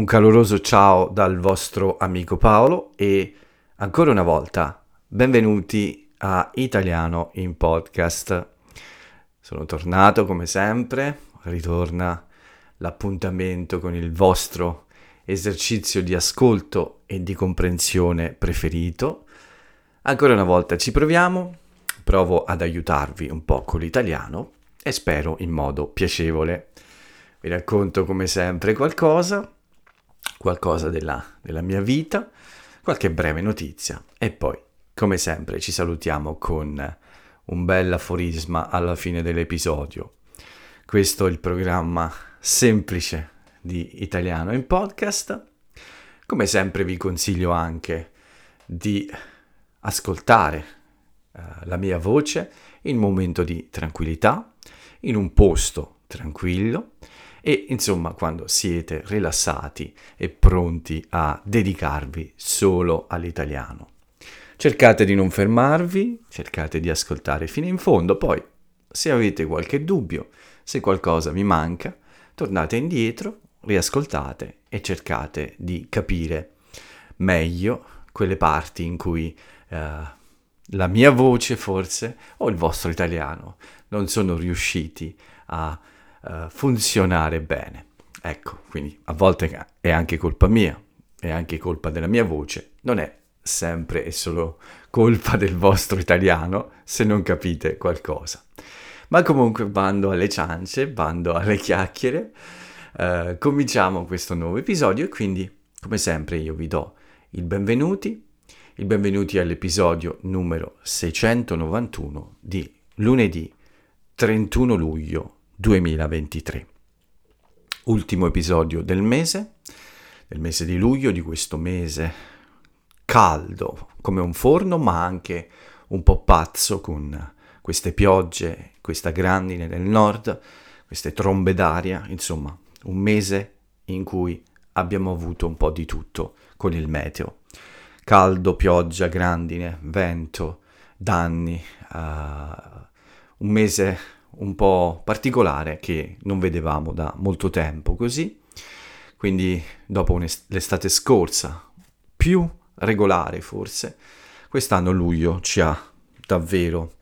Un caloroso ciao dal vostro amico Paolo e ancora una volta benvenuti a Italiano in podcast. Sono tornato come sempre, ritorna l'appuntamento con il vostro esercizio di ascolto e di comprensione preferito. Ancora una volta ci proviamo, provo ad aiutarvi un po' con l'italiano e spero in modo piacevole. Vi racconto come sempre qualcosa qualcosa della, della mia vita, qualche breve notizia e poi, come sempre, ci salutiamo con un bel aforisma alla fine dell'episodio. Questo è il programma semplice di Italiano in podcast. Come sempre vi consiglio anche di ascoltare uh, la mia voce in un momento di tranquillità, in un posto tranquillo e insomma quando siete rilassati e pronti a dedicarvi solo all'italiano. Cercate di non fermarvi, cercate di ascoltare fino in fondo, poi se avete qualche dubbio, se qualcosa vi manca, tornate indietro, riascoltate e cercate di capire meglio quelle parti in cui eh, la mia voce forse o il vostro italiano non sono riusciti a uh, funzionare bene. Ecco, quindi a volte è anche colpa mia, è anche colpa della mia voce, non è sempre e solo colpa del vostro italiano se non capite qualcosa. Ma comunque bando alle ciance, bando alle chiacchiere, uh, cominciamo questo nuovo episodio e quindi come sempre io vi do il benvenuti, il benvenuti all'episodio numero 691 di lunedì 31 luglio 2023. Ultimo episodio del mese, del mese di luglio, di questo mese caldo come un forno, ma anche un po' pazzo con queste piogge, questa grandine nel nord, queste trombe d'aria, insomma, un mese in cui abbiamo avuto un po' di tutto con il meteo. Caldo, pioggia, grandine, vento, danni, uh, un mese un po' particolare che non vedevamo da molto tempo così. Quindi dopo l'estate scorsa, più regolare forse, quest'anno luglio ci ha davvero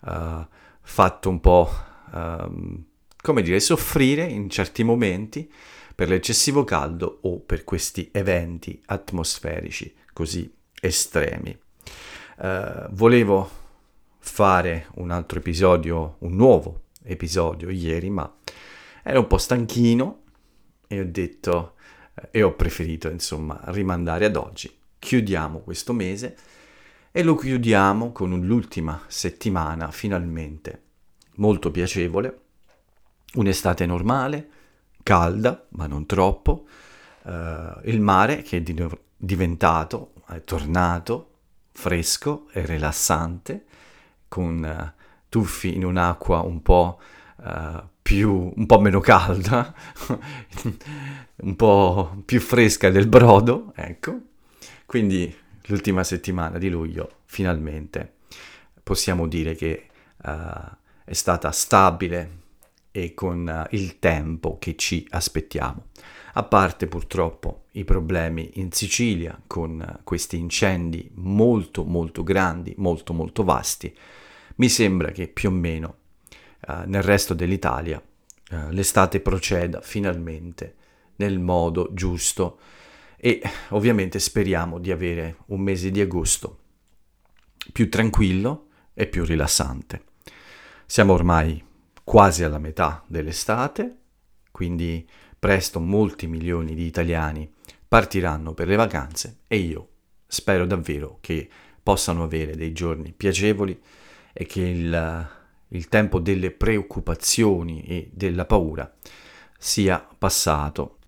uh, fatto un po', uh, come dire, soffrire in certi momenti per l'eccessivo caldo o per questi eventi atmosferici così estremi. Uh, volevo fare un altro episodio, un nuovo episodio ieri, ma ero un po' stanchino e ho detto eh, e ho preferito insomma rimandare ad oggi. Chiudiamo questo mese e lo chiudiamo con l'ultima settimana finalmente molto piacevole, un'estate normale, calda ma non troppo, uh, il mare che è di- diventato, è tornato fresco e rilassante, con uh, tuffi in un'acqua un po' uh, più, un po' meno calda, un po' più fresca del brodo, ecco. Quindi l'ultima settimana di luglio finalmente possiamo dire che uh, è stata stabile e con uh, il tempo che ci aspettiamo. A parte purtroppo i problemi in Sicilia con questi incendi molto molto grandi, molto molto vasti, mi sembra che più o meno uh, nel resto dell'Italia uh, l'estate proceda finalmente nel modo giusto e ovviamente speriamo di avere un mese di agosto più tranquillo e più rilassante. Siamo ormai quasi alla metà dell'estate, quindi presto molti milioni di italiani partiranno per le vacanze e io spero davvero che possano avere dei giorni piacevoli e che il, il tempo delle preoccupazioni e della paura sia passato.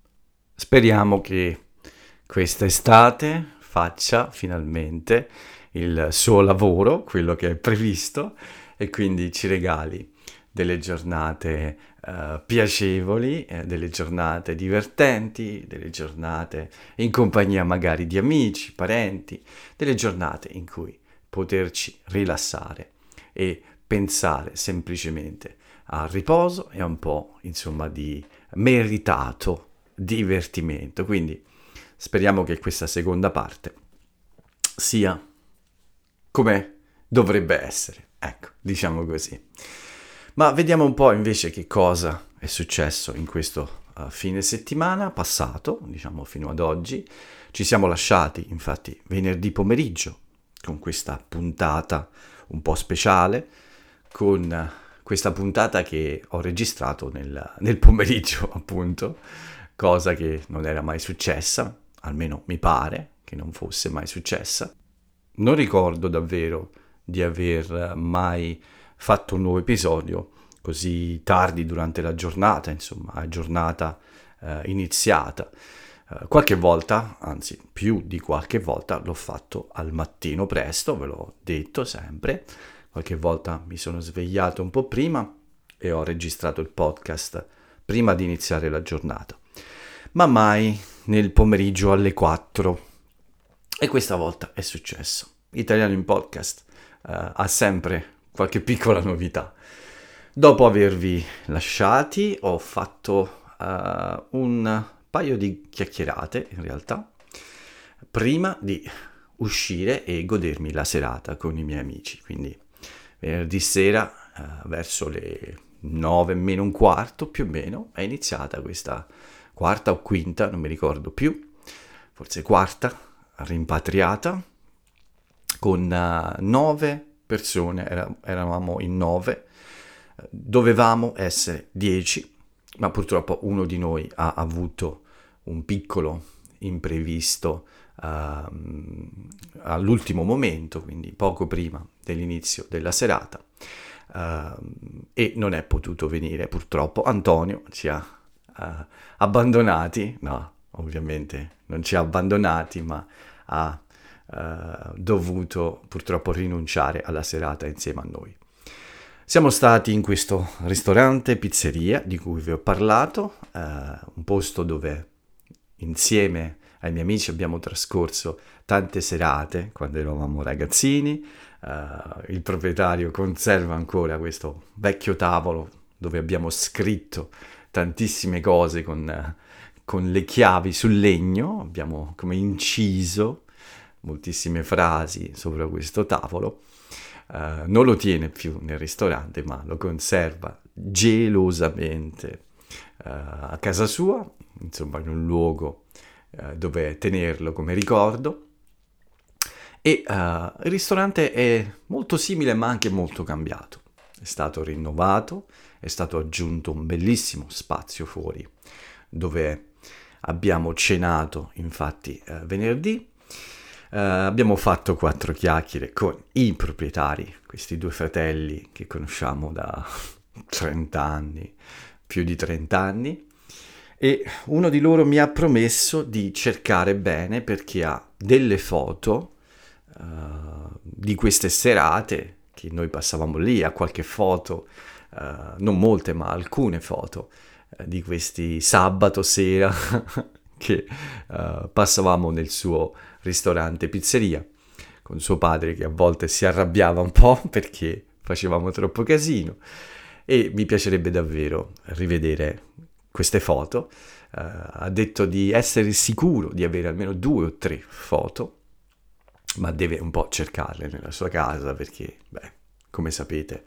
Speriamo che questa estate faccia finalmente il suo lavoro, quello che è previsto, e quindi ci regali delle giornate uh, piacevoli, eh, delle giornate divertenti, delle giornate in compagnia magari di amici, parenti, delle giornate in cui poterci rilassare e pensare semplicemente al riposo e a un po' insomma di meritato divertimento. Quindi speriamo che questa seconda parte sia come dovrebbe essere. Ecco, diciamo così. Ma vediamo un po' invece che cosa è successo in questo uh, fine settimana passato, diciamo fino ad oggi. Ci siamo lasciati infatti venerdì pomeriggio con questa puntata un po' speciale, con questa puntata che ho registrato nel, nel pomeriggio appunto, cosa che non era mai successa, almeno mi pare che non fosse mai successa. Non ricordo davvero di aver mai fatto un nuovo episodio così tardi durante la giornata, insomma, giornata eh, iniziata. Eh, qualche volta, anzi più di qualche volta, l'ho fatto al mattino presto, ve l'ho detto sempre. Qualche volta mi sono svegliato un po' prima e ho registrato il podcast prima di iniziare la giornata, ma mai nel pomeriggio alle 4. E questa volta è successo. Italiano in podcast uh, ha sempre qualche piccola novità. Dopo avervi lasciati ho fatto uh, un paio di chiacchierate in realtà prima di uscire e godermi la serata con i miei amici. Quindi venerdì sera uh, verso le 9 meno un quarto più o meno è iniziata questa quarta o quinta, non mi ricordo più, forse quarta, rimpatriata con uh, nove persone, era, eravamo in nove, dovevamo essere dieci, ma purtroppo uno di noi ha avuto un piccolo imprevisto uh, all'ultimo momento, quindi poco prima dell'inizio della serata, uh, e non è potuto venire purtroppo. Antonio ci ha uh, abbandonati, no, ovviamente non ci ha abbandonati, ma ha uh, dovuto purtroppo rinunciare alla serata insieme a noi. Siamo stati in questo ristorante, pizzeria di cui vi ho parlato, uh, un posto dove insieme ai miei amici abbiamo trascorso tante serate quando eravamo ragazzini. Uh, il proprietario conserva ancora questo vecchio tavolo dove abbiamo scritto tantissime cose con, con le chiavi sul legno, abbiamo come inciso moltissime frasi sopra questo tavolo. Uh, non lo tiene più nel ristorante, ma lo conserva gelosamente uh, a casa sua, insomma in un luogo uh, dove tenerlo come ricordo. E il ristorante è molto simile ma anche molto cambiato. È stato rinnovato, è stato aggiunto un bellissimo spazio fuori dove abbiamo cenato infatti venerdì Uh, abbiamo fatto quattro chiacchiere con i proprietari, questi due fratelli che conosciamo da 30 anni, più di 30 anni, e uno di loro mi ha promesso di cercare bene perché ha delle foto uh, di queste serate che noi passavamo lì, ha qualche foto, uh, non molte ma alcune foto di questi sabato sera che passavamo nel suo ristorante, pizzeria, con suo padre che a volte si arrabbiava un po' perché facevamo troppo casino e mi piacerebbe davvero rivedere queste foto. Uh, ha detto di essere sicuro di avere almeno due o tre foto, ma deve un po' cercarle nella sua casa perché, beh, come sapete,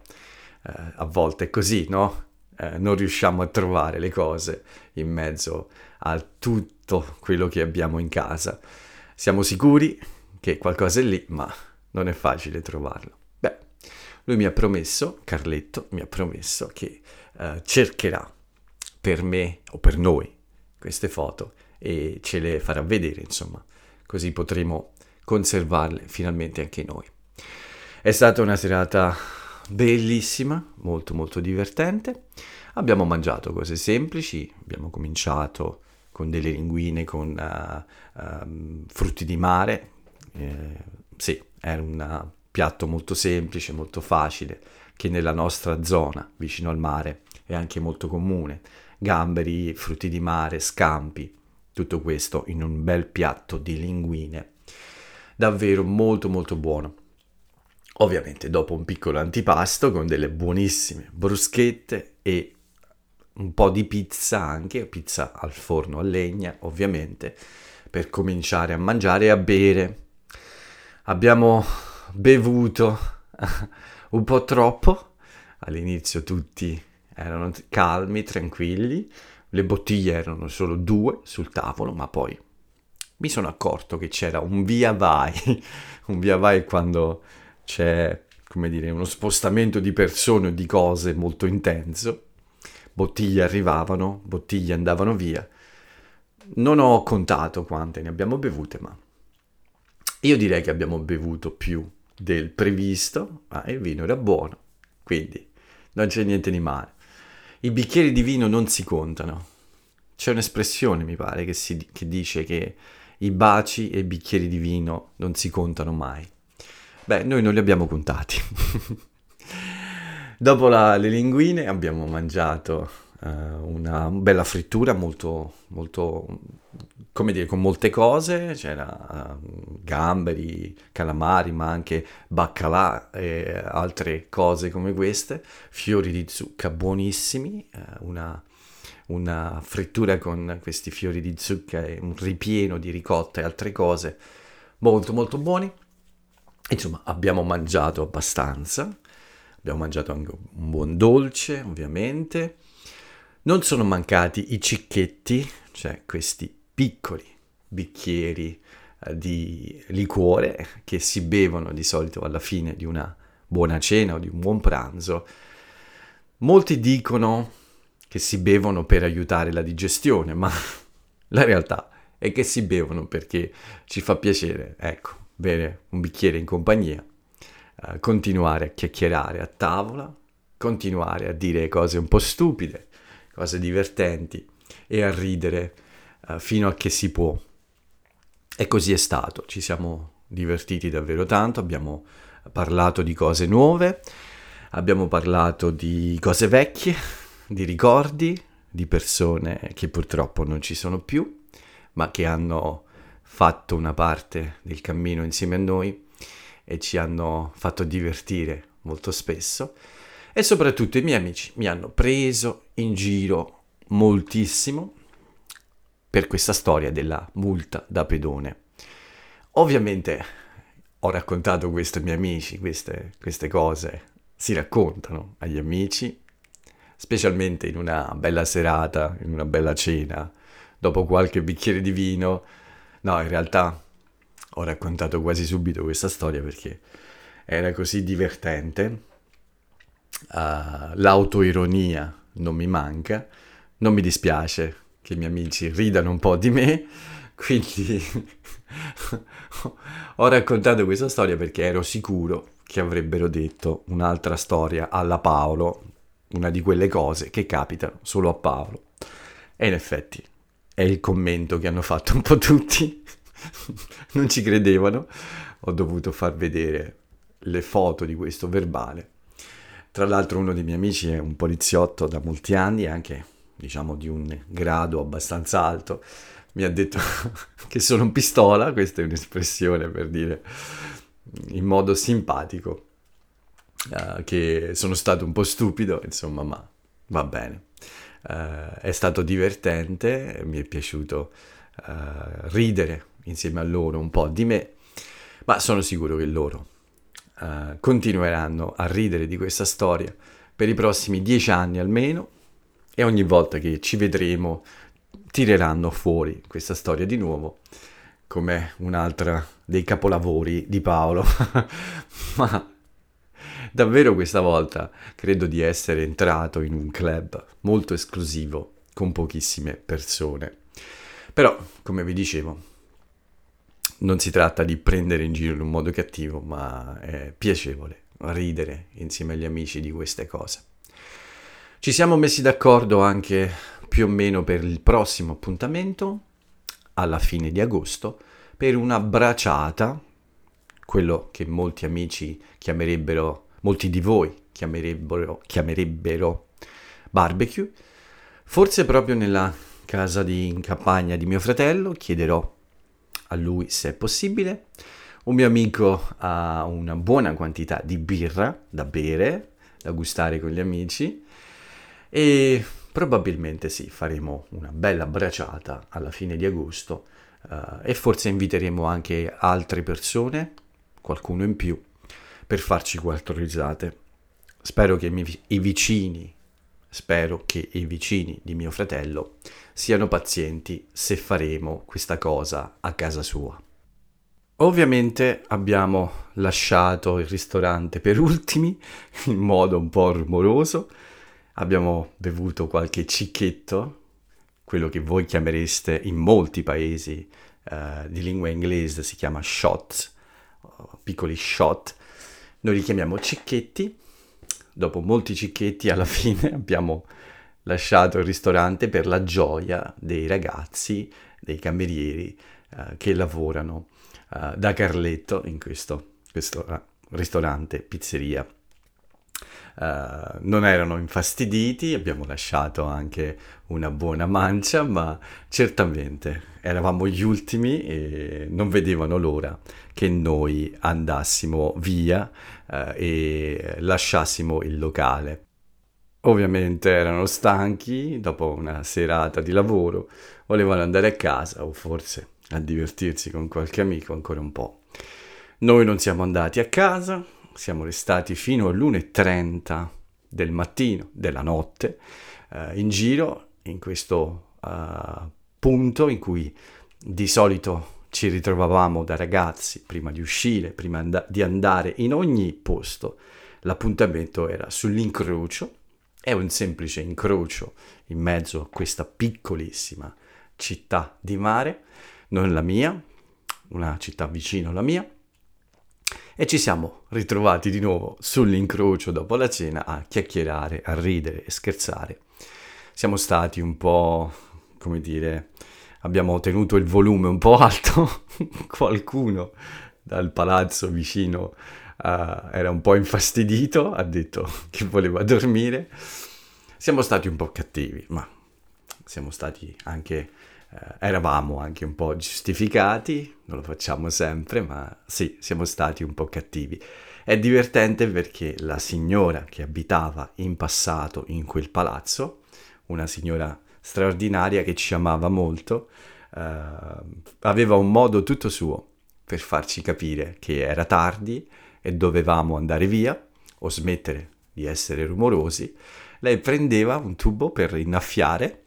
uh, a volte è così, no? Uh, non riusciamo a trovare le cose in mezzo a tutto quello che abbiamo in casa. Siamo sicuri che qualcosa è lì, ma non è facile trovarlo. Beh, lui mi ha promesso, Carletto mi ha promesso che uh, cercherà per me o per noi queste foto e ce le farà vedere, insomma, così potremo conservarle finalmente anche noi. È stata una serata bellissima, molto molto divertente. Abbiamo mangiato cose semplici, abbiamo cominciato con delle linguine con uh, uh, frutti di mare. Eh, sì, era un piatto molto semplice, molto facile, che nella nostra zona, vicino al mare, è anche molto comune. Gamberi, frutti di mare, scampi, tutto questo in un bel piatto di linguine. Davvero molto molto buono. Ovviamente dopo un piccolo antipasto con delle buonissime bruschette e un po' di pizza anche, pizza al forno a legna ovviamente, per cominciare a mangiare e a bere. Abbiamo bevuto un po' troppo, all'inizio tutti erano calmi, tranquilli, le bottiglie erano solo due sul tavolo, ma poi mi sono accorto che c'era un via vai, un via vai quando c'è, come dire, uno spostamento di persone o di cose molto intenso. Bottiglie arrivavano, bottiglie andavano via. Non ho contato quante ne abbiamo bevute, ma io direi che abbiamo bevuto più del previsto, ma il vino era buono, quindi non c'è niente di male. I bicchieri di vino non si contano. C'è un'espressione, mi pare, che, si, che dice che i baci e i bicchieri di vino non si contano mai. Beh, noi non li abbiamo contati. Dopo la, le linguine abbiamo mangiato uh, una bella frittura molto, molto, come dire, con molte cose. C'era uh, gamberi, calamari, ma anche baccalà e altre cose come queste. Fiori di zucca buonissimi, uh, una una frittura con questi fiori di zucca e un ripieno di ricotta e altre cose molto molto buoni. Insomma, abbiamo mangiato abbastanza, abbiamo mangiato anche un buon dolce, ovviamente. Non sono mancati i cicchetti, cioè questi piccoli bicchieri eh, di liquore che si bevono di solito alla fine di una buona cena o di un buon pranzo. Molti dicono che si bevono per aiutare la digestione, ma la realtà è che si bevono perché ci fa piacere, ecco, bere un bicchiere in compagnia, eh, continuare a chiacchierare a tavola, continuare a dire cose un po' stupide, cose divertenti e a ridere eh, fino a che si può. E così è stato, ci siamo divertiti davvero tanto, abbiamo parlato di cose nuove, abbiamo parlato di cose vecchie, di ricordi di persone che purtroppo non ci sono più, ma che hanno fatto una parte del cammino insieme a noi e ci hanno fatto divertire molto spesso e soprattutto i miei amici mi hanno preso in giro moltissimo per questa storia della multa da pedone. Ovviamente ho raccontato questo ai miei amici, queste, queste cose si raccontano agli amici specialmente in una bella serata, in una bella cena, dopo qualche bicchiere di vino. No, in realtà ho raccontato quasi subito questa storia perché era così divertente. Uh, l'autoironia non mi manca, non mi dispiace che i miei amici ridano un po' di me, quindi ho raccontato questa storia perché ero sicuro che avrebbero detto un'altra storia alla Paolo una di quelle cose che capitano solo a Paolo. E in effetti è il commento che hanno fatto un po' tutti. non ci credevano. Ho dovuto far vedere le foto di questo verbale. Tra l'altro uno dei miei amici è un poliziotto da molti anni, anche diciamo di un grado abbastanza alto. Mi ha detto che sono un pistola, questa è un'espressione per dire in modo simpatico uh, che sono stato un po' stupido, insomma, ma va bene. Uh, è stato divertente, mi è piaciuto uh, ridere insieme a loro un po' di me, ma sono sicuro che loro continueranno a ridere di questa storia per i prossimi dieci anni almeno e ogni volta che ci vedremo tireranno fuori questa storia di nuovo come un'altra dei capolavori di Paolo. ma Davvero questa volta credo di essere entrato in un club molto esclusivo con pochissime persone. Però, come vi dicevo, non si tratta di prendere in giro in un modo cattivo, ma è piacevole ridere insieme agli amici di queste cose. Ci siamo messi d'accordo anche più o meno per il prossimo appuntamento, alla fine di agosto, per una braciata, quello che molti amici chiamerebbero molti di voi chiamerebbero, chiamerebbero barbecue. Forse proprio nella casa di, in campagna di mio fratello chiederò a lui se è possibile. Un mio amico ha una buona quantità di birra da bere, da gustare con gli amici e probabilmente sì, faremo una bella bracciata alla fine di agosto uh, e forse inviteremo anche altre persone, qualcuno in più, per farci quattro risate. Spero che i, i vicini, spero che i vicini di mio fratello siano pazienti se faremo questa cosa a casa sua. Ovviamente abbiamo lasciato il ristorante per ultimi, in modo un po' rumoroso, abbiamo bevuto qualche cicchetto, quello che voi chiamereste in molti paesi uh, di lingua inglese si chiama shots, piccoli shot, noi li chiamiamo cicchetti, dopo molti cicchetti alla fine abbiamo lasciato il ristorante per la gioia dei ragazzi, dei camerieri uh, che lavorano uh, da Carletto in questo, questo ristorante, pizzeria Uh, non erano infastiditi, abbiamo lasciato anche una buona mancia, ma certamente eravamo gli ultimi e non vedevano l'ora che noi andassimo via uh, e lasciassimo il locale. Ovviamente erano stanchi dopo una serata di lavoro, volevano andare a casa o forse a divertirsi con qualche amico ancora un po'. Noi non siamo andati a casa, siamo restati fino all'1.30 del mattino, della notte, eh, in giro in questo uh, punto in cui di solito ci ritrovavamo da ragazzi prima di uscire, prima and- di andare in ogni posto. L'appuntamento era sull'incrocio, è un semplice incrocio in mezzo a questa piccolissima città di mare, non la mia, una città vicino alla mia, e ci siamo ritrovati di nuovo sull'incrocio dopo la cena a chiacchierare, a ridere e scherzare. Siamo stati un po', come dire, abbiamo tenuto il volume un po' alto, qualcuno dal palazzo vicino uh, era un po' infastidito, ha detto che voleva dormire. Siamo stati un po' cattivi, ma siamo stati anche eh, eravamo anche un po' giustificati, non lo facciamo sempre, ma sì, siamo stati un po' cattivi. È divertente perché la signora che abitava in passato in quel palazzo, una signora straordinaria che ci amava molto, eh, aveva un modo tutto suo per farci capire che era tardi e dovevamo andare via o smettere di essere rumorosi. Lei prendeva un tubo per innaffiare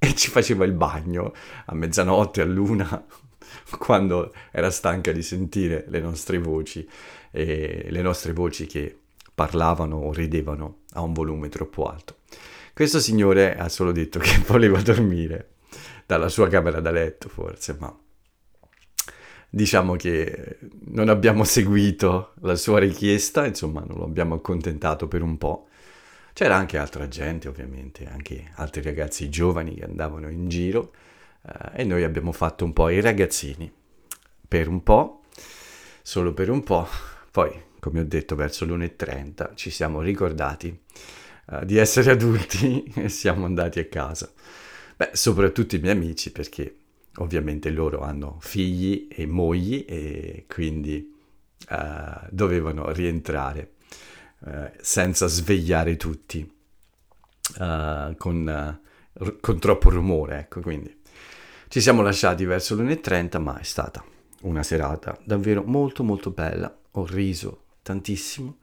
e ci faceva il bagno a mezzanotte, a luna, quando era stanca di sentire le nostre voci e le nostre voci che parlavano o ridevano a un volume troppo alto. Questo signore ha solo detto che voleva dormire dalla sua camera da letto, forse, ma diciamo che non abbiamo seguito la sua richiesta, insomma, non lo abbiamo accontentato per un po'. C'era anche altra gente, ovviamente, anche altri ragazzi giovani che andavano in giro eh, e noi abbiamo fatto un po' i ragazzini per un po', solo per un po'. Poi, come ho detto, verso l'1.30 ci siamo ricordati eh, di essere adulti e siamo andati a casa. Beh, soprattutto i miei amici perché ovviamente loro hanno figli e mogli e quindi eh, dovevano rientrare eh, senza svegliare tutti uh, con, uh, con, troppo rumore, ecco, quindi ci siamo lasciati verso l'1.30, ma è stata una serata davvero molto molto bella, ho riso tantissimo,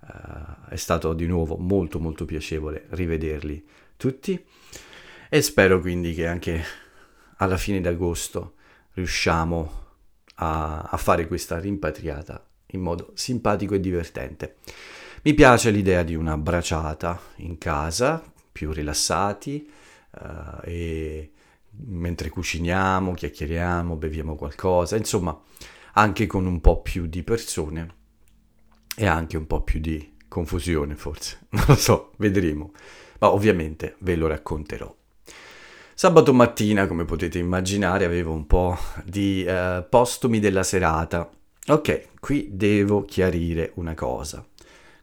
uh, è stato di nuovo molto molto piacevole rivederli tutti e spero quindi che anche alla fine d'agosto riusciamo a, a fare questa rimpatriata in modo simpatico e divertente. Mi piace l'idea di una braciata in casa, più rilassati, uh, e mentre cuciniamo, chiacchieriamo, beviamo qualcosa, insomma, anche con un po' più di persone e anche un po' più di confusione, forse. Non lo so, vedremo. Ma ovviamente ve lo racconterò. Sabato mattina, come potete immaginare, avevo un po' di uh, postumi della serata. Ok, qui devo chiarire una cosa.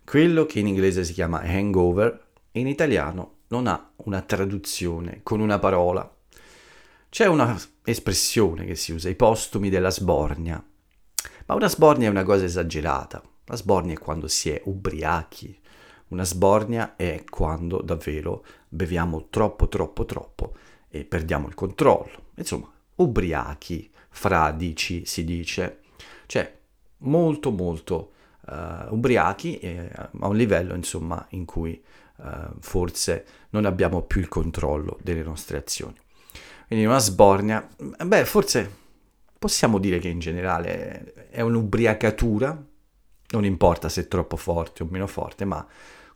Quello che in inglese si chiama hangover, in italiano non ha una traduzione con una parola. C'è una espressione che si usa, i postumi della sbornia. Ma una sbornia è una cosa esagerata. La sbornia è quando si è ubriachi Una sbornia è quando davvero beviamo troppo, troppo, troppo e perdiamo il controllo. Insomma, ubriachi, fradici si dice, cioè molto, molto uh, ubriachi eh, a un livello insomma in cui uh, forse non abbiamo più il controllo delle nostre azioni. Quindi una sbornia, beh, forse possiamo dire che in generale è un'ubriacatura, non importa se è troppo forte o meno forte, ma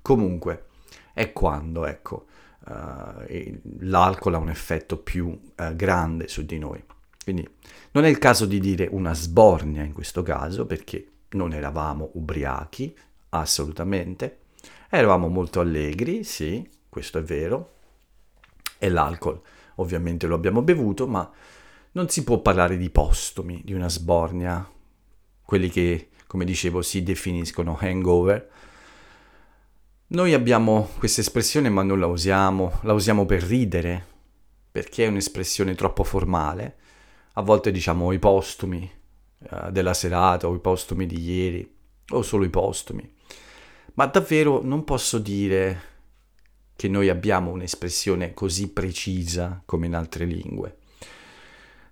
comunque è quando, ecco, uh, l'alcol ha un effetto più uh, grande su di noi. Quindi non è il caso di dire una sbornia in questo caso, perché non eravamo ubriachi, assolutamente. Eravamo molto allegri, sì, questo è vero. E l'alcol ovviamente lo abbiamo bevuto, ma non si può parlare di postumi, di una sbornia, quelli che, come dicevo, si definiscono hangover. Noi abbiamo questa espressione ma non la usiamo, la usiamo per ridere, perché è un'espressione troppo formale. A volte diciamo i postumi eh, della serata o i postumi di ieri, o solo i postumi. Ma davvero non posso dire che noi abbiamo un'espressione così precisa come in altre lingue.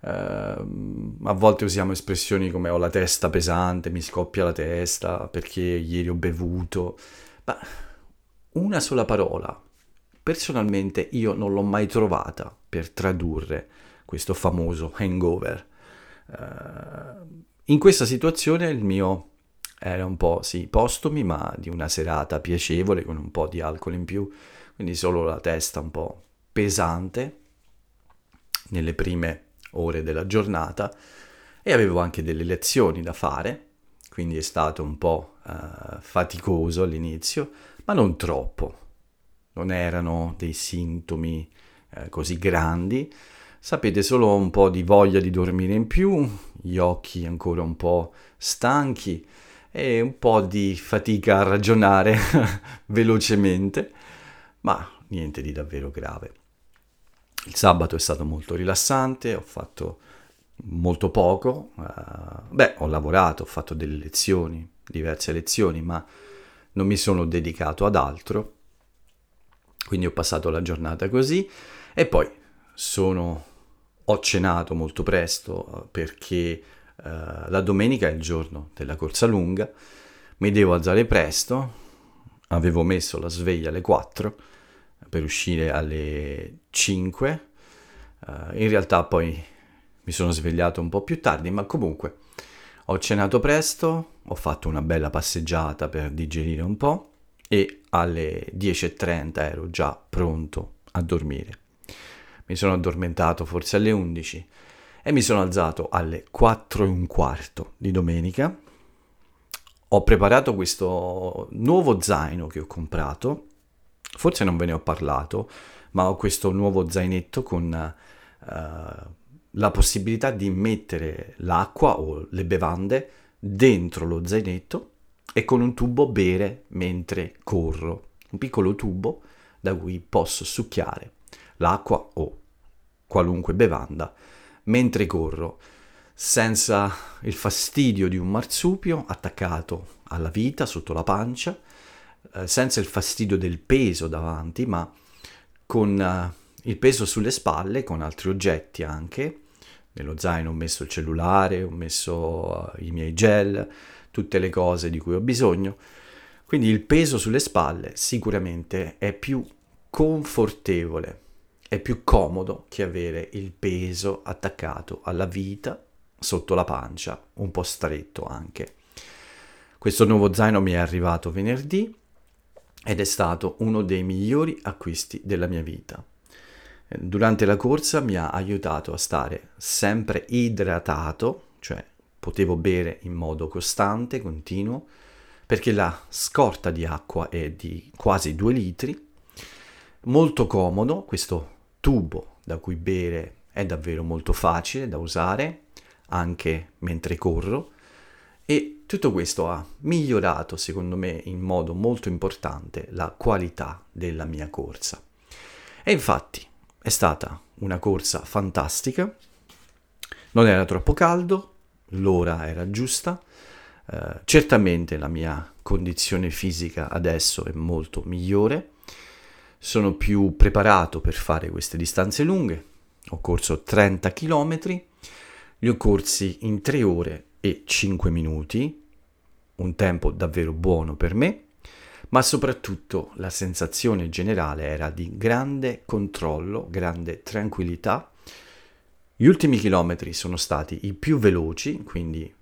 Uh, a volte usiamo espressioni come ho la testa pesante, mi scoppia la testa perché ieri ho bevuto, ma una sola parola, personalmente io non l'ho mai trovata per tradurre questo famoso hangover. Uh, in questa situazione il mio era un po', sì, postumi, ma di una serata piacevole con un po' di alcol in più quindi solo la testa un po' pesante nelle prime ore della giornata e avevo anche delle lezioni da fare, quindi è stato un po' uh, faticoso all'inizio, ma non troppo. Non erano dei sintomi uh, così grandi, sapete solo un po' di voglia di dormire in più, gli occhi ancora un po' stanchi e un po' di fatica a ragionare velocemente ma niente di davvero grave. Il sabato è stato molto rilassante, ho fatto molto poco, uh, beh, ho lavorato, ho fatto delle lezioni, diverse lezioni, ma non mi sono dedicato ad altro, quindi ho passato la giornata così e poi sono, ho cenato molto presto uh, perché uh, la domenica è il giorno della corsa lunga, mi devo alzare presto, avevo messo la sveglia alle 4 per uscire alle 5. Uh, eh, in realtà poi mi sono svegliato un po' più tardi, ma comunque ho cenato presto, ho fatto una bella passeggiata per digerire un po' e alle 10.30 ero già pronto a dormire. Mi sono addormentato forse alle 11 e mi sono alzato alle 4 e un quarto di domenica. Ho preparato questo nuovo zaino che ho comprato Forse non ve ne ho parlato, ma ho questo nuovo zainetto con uh, la possibilità di mettere l'acqua o le bevande dentro lo zainetto e con un tubo bere mentre corro. Un piccolo tubo da cui posso succhiare l'acqua o qualunque bevanda mentre corro senza il fastidio di un marsupio attaccato alla vita sotto la pancia eh, senza il fastidio del peso davanti, ma con uh, il peso sulle spalle, con altri oggetti anche. Nello zaino ho messo il cellulare, ho messo uh, i miei gel, tutte le cose di cui ho bisogno. Quindi il peso sulle spalle sicuramente è più confortevole, è più comodo che avere il peso attaccato alla vita sotto la pancia, un po' stretto anche. Questo nuovo zaino mi è arrivato venerdì ed è stato uno dei migliori acquisti della mia vita. Durante la corsa mi ha aiutato a stare sempre idratato, cioè potevo bere in modo costante, continuo, perché la scorta di acqua è di quasi 2 litri, molto comodo, questo tubo da cui bere è davvero molto facile da usare, anche mentre corro, e tutto questo ha migliorato, secondo me, in modo molto importante la qualità della mia corsa. E infatti è stata una corsa fantastica, non era troppo caldo, l'ora era giusta, Uh, certamente la mia condizione fisica adesso è molto migliore, sono più preparato per fare queste distanze lunghe, ho corso 30 km, li ho corsi in 3 ore e 5 minuti, un tempo davvero buono per me, ma soprattutto la sensazione generale era di grande controllo, grande tranquillità. Gli ultimi chilometri sono stati i più veloci, quindi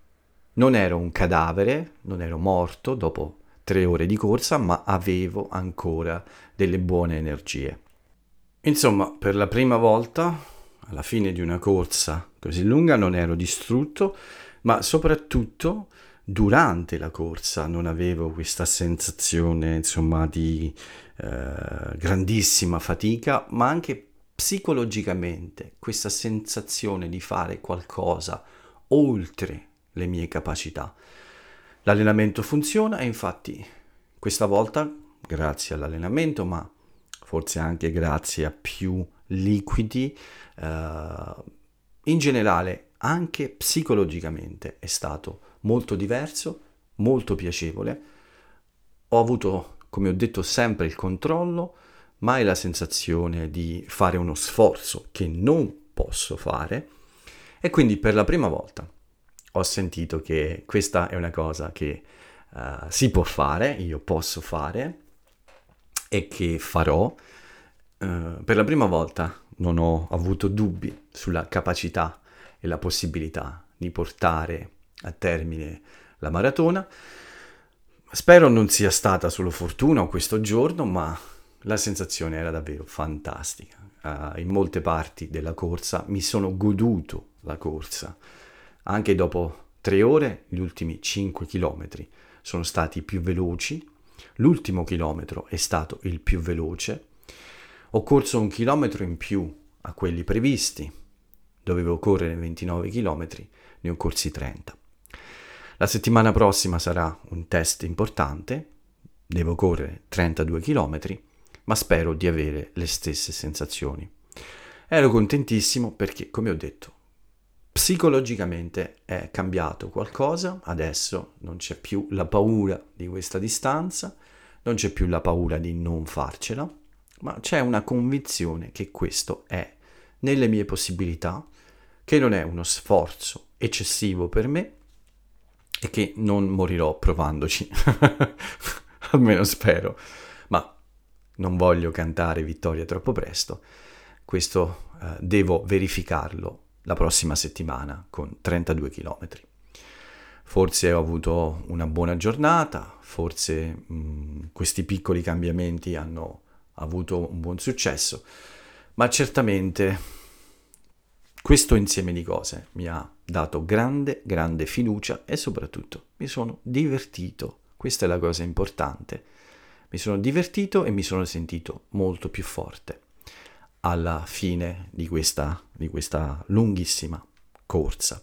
non ero un cadavere, non ero morto. Dopo tre ore di corsa, ma avevo ancora delle buone energie. Insomma, per la prima volta, alla fine di una corsa così lunga, non ero distrutto, ma soprattutto durante la corsa non avevo questa sensazione, insomma, di eh, grandissima fatica, ma anche psicologicamente questa sensazione di fare qualcosa oltre le mie capacità. L'allenamento funziona e infatti questa volta, grazie all'allenamento, ma forse anche grazie a più liquidi, eh, in generale anche psicologicamente è stato molto diverso, molto piacevole. Ho avuto, come ho detto, sempre il controllo, mai la sensazione di fare uno sforzo che non posso fare e quindi per la prima volta ho sentito che questa è una cosa che uh, si può fare, io posso fare e che farò. Uh, per la prima volta non ho avuto dubbi sulla capacità e la possibilità di portare a termine la maratona. Spero non sia stata solo fortuna questo giorno, ma la sensazione era davvero fantastica. Uh, in molte parti della corsa mi sono goduto la corsa anche dopo tre ore, gli ultimi 5 chilometri sono stati più veloci. L'ultimo chilometro è stato il più veloce. Ho corso un chilometro in più a quelli previsti. Dovevo correre 29 chilometri, ne ho corsi 30. La settimana prossima sarà un test importante. Devo correre 32 chilometri, ma spero di avere le stesse sensazioni. Ero contentissimo perché, come ho detto, psicologicamente è cambiato qualcosa, adesso non c'è più la paura di questa distanza, non c'è più la paura di non farcela, ma c'è una convinzione che questo è nelle mie possibilità, che non è uno sforzo eccessivo per me e che non morirò provandoci, almeno spero, ma non voglio cantare vittoria troppo presto, questo eh, devo verificarlo la prossima settimana con 32 km. Forse ho avuto una buona giornata, forse mh, mm, questi piccoli cambiamenti hanno avuto un buon successo, ma certamente questo insieme di cose mi ha dato grande, grande fiducia e soprattutto mi sono divertito. Questa è la cosa importante. Mi sono divertito e mi sono sentito molto più forte alla fine di questa, di questa lunghissima corsa.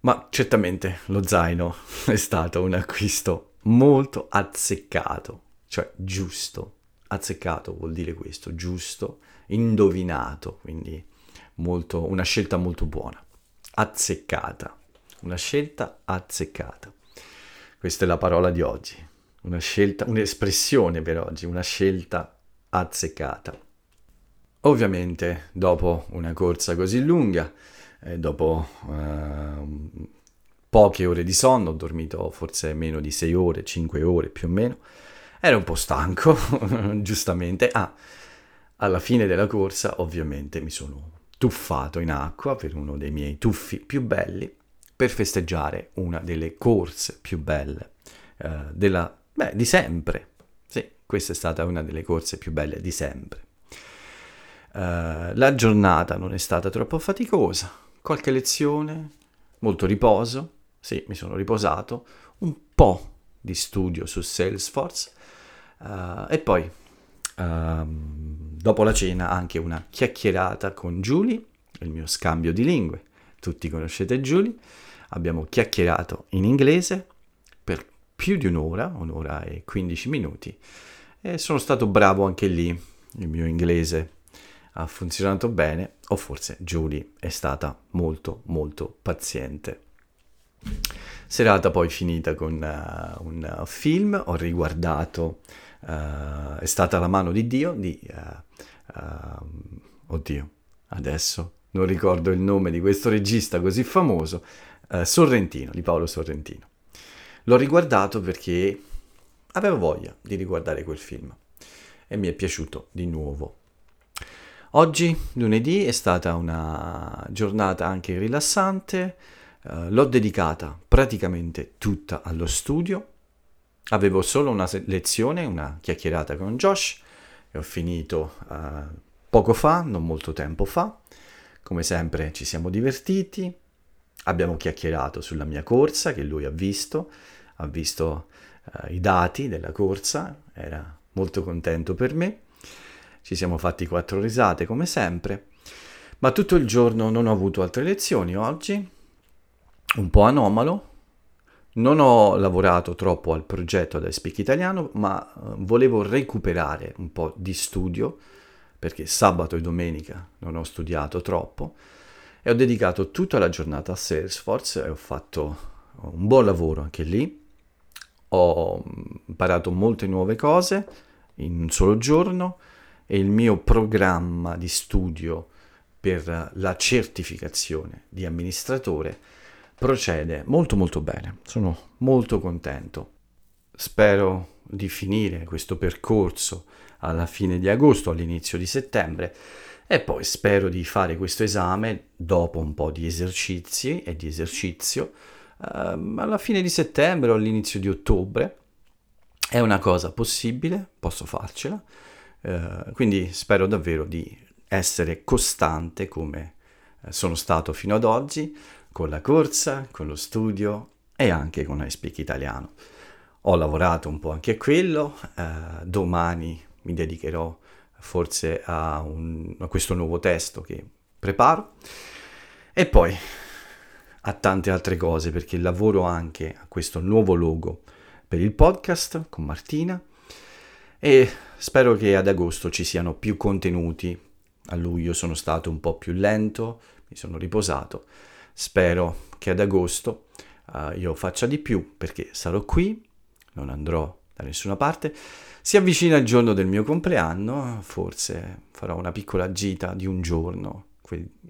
Ma certamente lo zaino è stato un acquisto molto azzeccato, cioè giusto. Azzeccato vuol dire questo, giusto, indovinato, quindi molto, una scelta molto buona. Azzeccata, una scelta azzeccata. Questa è la parola di oggi, una scelta, un'espressione per oggi, una scelta azzeccata. Ovviamente dopo una corsa così lunga, eh, dopo eh, poche ore di sonno, ho dormito forse meno di 6 ore, 5 ore più o meno, ero un po' stanco, giustamente. Ah, alla fine della corsa ovviamente mi sono tuffato in acqua per uno dei miei tuffi più belli per festeggiare una delle corse più belle eh, della, beh, di sempre. Sì, questa è stata una delle corse più belle di sempre. Uh, la giornata non è stata troppo faticosa, qualche lezione, molto riposo, sì, mi sono riposato, un po' di studio su Salesforce uh, e poi uh, dopo la cena anche una chiacchierata con Julie, il mio scambio di lingue. Tutti conoscete Julie, abbiamo chiacchierato in inglese per più di un'ora, un'ora e 15 minuti e sono stato bravo anche lì, il mio inglese ha funzionato bene o forse Julie è stata molto molto paziente. Serata poi finita con uh, un film, ho riguardato uh, È stata la mano di Dio di... Uh, oddio, adesso non ricordo il nome di questo regista così famoso, Sorrentino, di Paolo Sorrentino. L'ho riguardato perché avevo voglia di riguardare quel film e mi è piaciuto di nuovo. Oggi, lunedì, è stata una giornata anche rilassante, uh, l'ho dedicata praticamente tutta allo studio. Avevo solo una lezione, una chiacchierata con Josh e ho finito uh, poco fa, non molto tempo fa. Come sempre ci siamo divertiti, abbiamo chiacchierato sulla mia corsa che lui ha visto, ha visto uh, i dati della corsa, era molto contento per me. Ci siamo fatti quattro risate come sempre, ma tutto il giorno non ho avuto altre lezioni oggi, un po' anomalo. Non ho lavorato troppo al progetto da Speak Italiano, ma eh, volevo recuperare un po' di studio, perché sabato e domenica non ho studiato troppo, e ho dedicato tutta la giornata a Salesforce e ho fatto un buon lavoro anche lì. Ho imparato molte nuove cose in un solo giorno e il mio programma di studio per la certificazione di amministratore procede molto molto bene. Sono molto contento. Spero di finire questo percorso alla fine di agosto, all'inizio di settembre e poi spero di fare questo esame dopo un po' di esercizi e di esercizio ehm, alla fine di settembre o all'inizio di ottobre. È una cosa possibile, posso farcela, eh, quindi spero davvero di essere costante come eh, sono stato fino ad oggi con la corsa, con lo studio e anche con iSpeak Italiano. Ho lavorato un po' anche a quello, eh, domani mi dedicherò forse a, un, a questo nuovo testo che preparo e poi a tante altre cose perché lavoro anche a questo nuovo logo per il podcast con Martina e spero che ad agosto ci siano più contenuti. A luglio sono stato un po' più lento, mi sono riposato Spero che ad agosto uh, io faccia di più perché sarò qui, non andrò da nessuna parte. Si avvicina il giorno del mio compleanno, forse farò una piccola gita di un giorno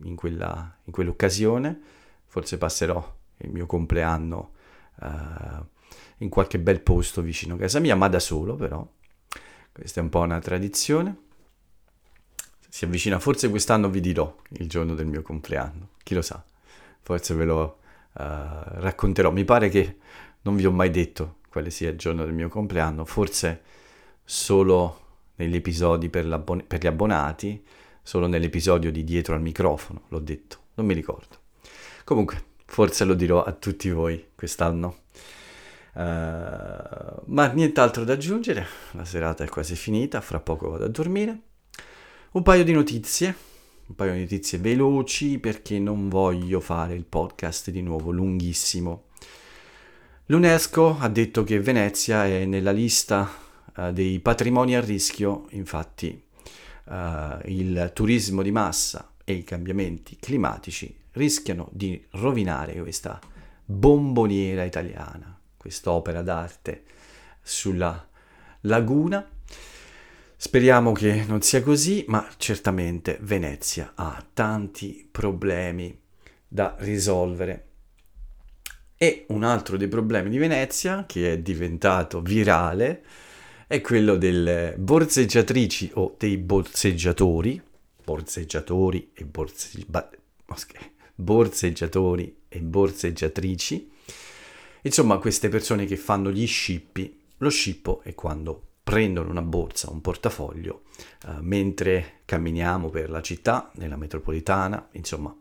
in, quella, in quell'occasione, forse passerò il mio compleanno uh, in qualche bel posto vicino a casa mia, ma da solo però. Questa è un po' una tradizione. Si avvicina, forse quest'anno vi dirò il giorno del mio compleanno, chi lo sa forse ve lo uh, racconterò. Mi pare che non vi ho mai detto quale sia il giorno del mio compleanno, forse solo negli episodi per, per gli abbonati, solo nell'episodio di dietro al microfono, l'ho detto, non mi ricordo. Comunque, forse lo dirò a tutti voi quest'anno. Uh, ma nient'altro da aggiungere, la serata è quasi finita, fra poco vado a dormire. Un paio di notizie un paio di notizie veloci perché non voglio fare il podcast di nuovo lunghissimo. L'UNESCO ha detto che Venezia è nella lista uh, dei patrimoni a rischio, infatti uh, il turismo di massa e i cambiamenti climatici rischiano di rovinare questa bomboniera italiana, quest'opera d'arte sulla laguna Speriamo che non sia così, ma certamente Venezia ha tanti problemi da risolvere. E un altro dei problemi di Venezia, che è diventato virale, è quello delle borseggiatrici o dei borseggiatori, borseggiatori e borse... borseggiatori e borseggiatrici, insomma queste persone che fanno gli scippi. Lo scippo è quando prendono una borsa, un portafoglio, uh, mentre camminiamo per la città, nella metropolitana, insomma,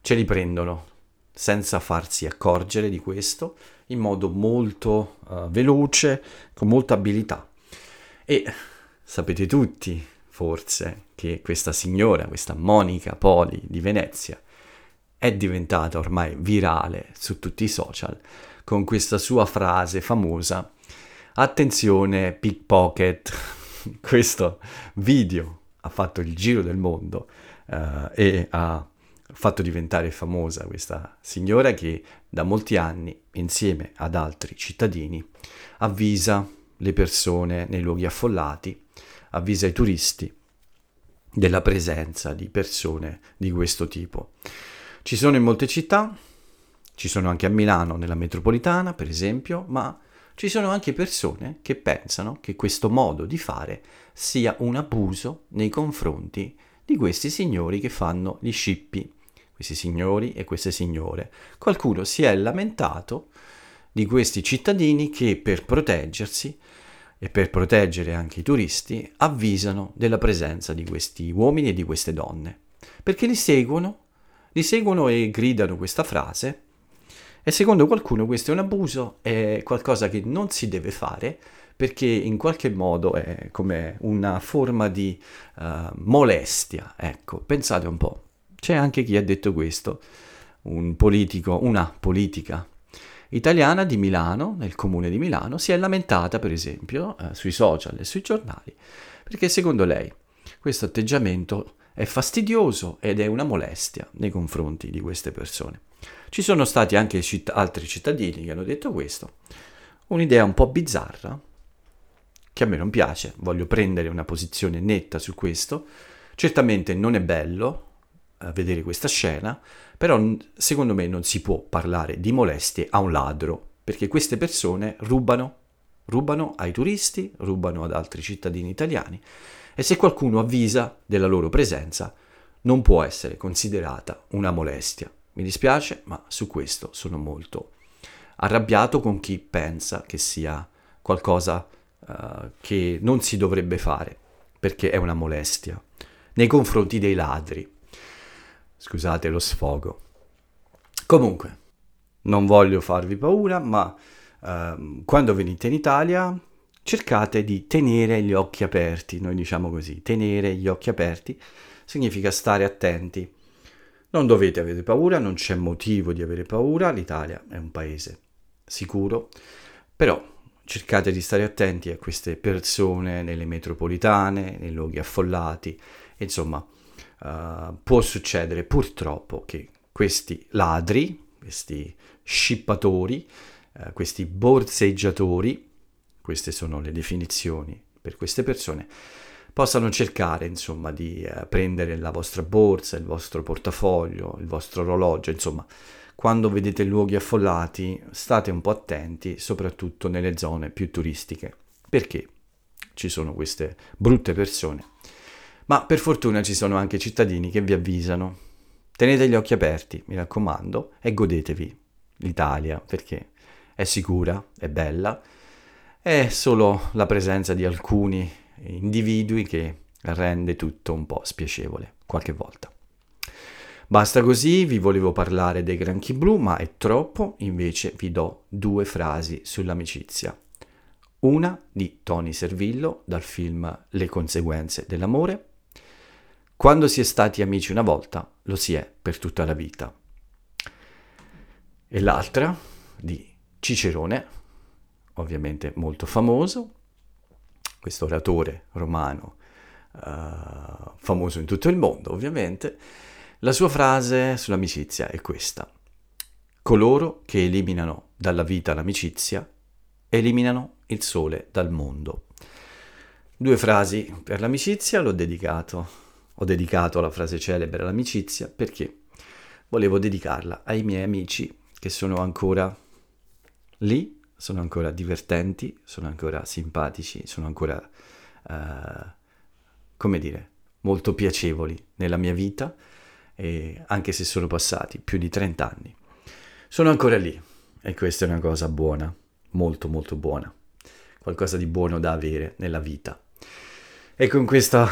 ce li prendono senza farsi accorgere di questo, in modo molto uh, veloce, con molta abilità. E sapete tutti, forse, che questa signora, questa Monica Poli di Venezia, è diventata ormai virale su tutti i social con questa sua frase famosa Attenzione, pickpocket, questo video ha fatto il giro del mondo uh, e ha fatto diventare famosa questa signora che da molti anni, insieme ad altri cittadini, avvisa le persone nei luoghi affollati, avvisa i turisti della presenza di persone di questo tipo. Ci sono in molte città, ci sono anche a Milano, nella metropolitana, per esempio, ma ci sono anche persone che pensano che questo modo di fare sia un abuso nei confronti di questi signori che fanno gli scippi, questi signori e queste signore. Qualcuno si è lamentato di questi cittadini che per proteggersi e per proteggere anche i turisti avvisano della presenza di questi uomini e di queste donne, perché li seguono, li seguono e gridano questa frase e secondo qualcuno questo è un abuso, è qualcosa che non si deve fare perché in qualche modo è come una forma di uh, molestia. Ecco, pensate un po'. C'è anche chi ha detto questo, un politico, una politica italiana di Milano, nel comune di Milano, si è lamentata per esempio eh, sui social e sui giornali perché secondo lei questo atteggiamento è fastidioso ed è una molestia nei confronti di queste persone. Ci sono stati anche citt- altri cittadini che hanno detto questo, un'idea un po' bizzarra, che a me non piace, voglio prendere una posizione netta su questo. Certamente non è bello eh, vedere questa scena, però secondo me non si può parlare di molestie a un ladro, perché queste persone rubano, rubano ai turisti, rubano ad altri cittadini italiani e se qualcuno avvisa della loro presenza non può essere considerata una molestia. Mi dispiace, ma su questo sono molto arrabbiato con chi pensa che sia qualcosa uh, che non si dovrebbe fare, perché è una molestia nei confronti dei ladri. Scusate lo sfogo. Comunque, non voglio farvi paura, ma uh, quando venite in Italia cercate di tenere gli occhi aperti, noi diciamo così, tenere gli occhi aperti significa stare attenti. Non dovete avere paura, non c'è motivo di avere paura, l'Italia è un paese sicuro, però cercate di stare attenti a queste persone nelle metropolitane, nei luoghi affollati, insomma, uh, può succedere purtroppo che questi ladri, questi scippatori, uh, questi borseggiatori, queste sono le definizioni per queste persone, possano cercare insomma di uh, prendere la vostra borsa, il vostro portafoglio, il vostro orologio, insomma, quando vedete luoghi affollati state un po' attenti, soprattutto nelle zone più turistiche, perché ci sono queste brutte persone. Ma per fortuna ci sono anche cittadini che vi avvisano. Tenete gli occhi aperti, mi raccomando, e godetevi l'Italia, perché è sicura, è bella, è solo la presenza di alcuni individui che rende tutto un po' spiacevole qualche volta. Basta così, vi volevo parlare dei granchi blu, ma è troppo, invece vi do due frasi sull'amicizia. Una di Tony Servillo dal film Le conseguenze dell'amore. Quando si è stati amici una volta, lo si è per tutta la vita. E l'altra di Cicerone, ovviamente molto famoso, questo oratore romano uh, famoso in tutto il mondo, ovviamente la sua frase sull'amicizia è questa. Coloro che eliminano dalla vita l'amicizia eliminano il sole dal mondo. Due frasi per l'amicizia, l'ho dedicato, ho dedicato la frase celebre all'amicizia perché volevo dedicarla ai miei amici che sono ancora lì, sono ancora divertenti, sono ancora simpatici, sono ancora, uh, come dire, molto piacevoli nella mia vita anche se sono passati più di 30 anni. Sono ancora lì e questa è una cosa buona, molto molto buona, qualcosa di buono da avere nella vita. E con questa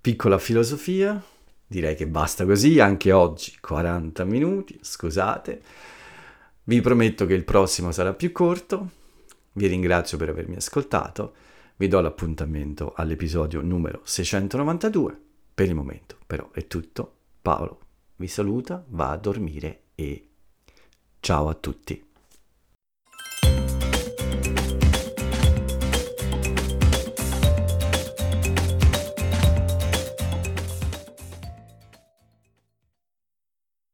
piccola filosofia direi che basta così, anche oggi 40 minuti, scusate. Vi prometto che il prossimo sarà più corto. Vi ringrazio per avermi ascoltato. Vi do l'appuntamento all'episodio numero 692. Per il momento però è tutto. Paolo vi saluta, va a dormire e ciao a tutti.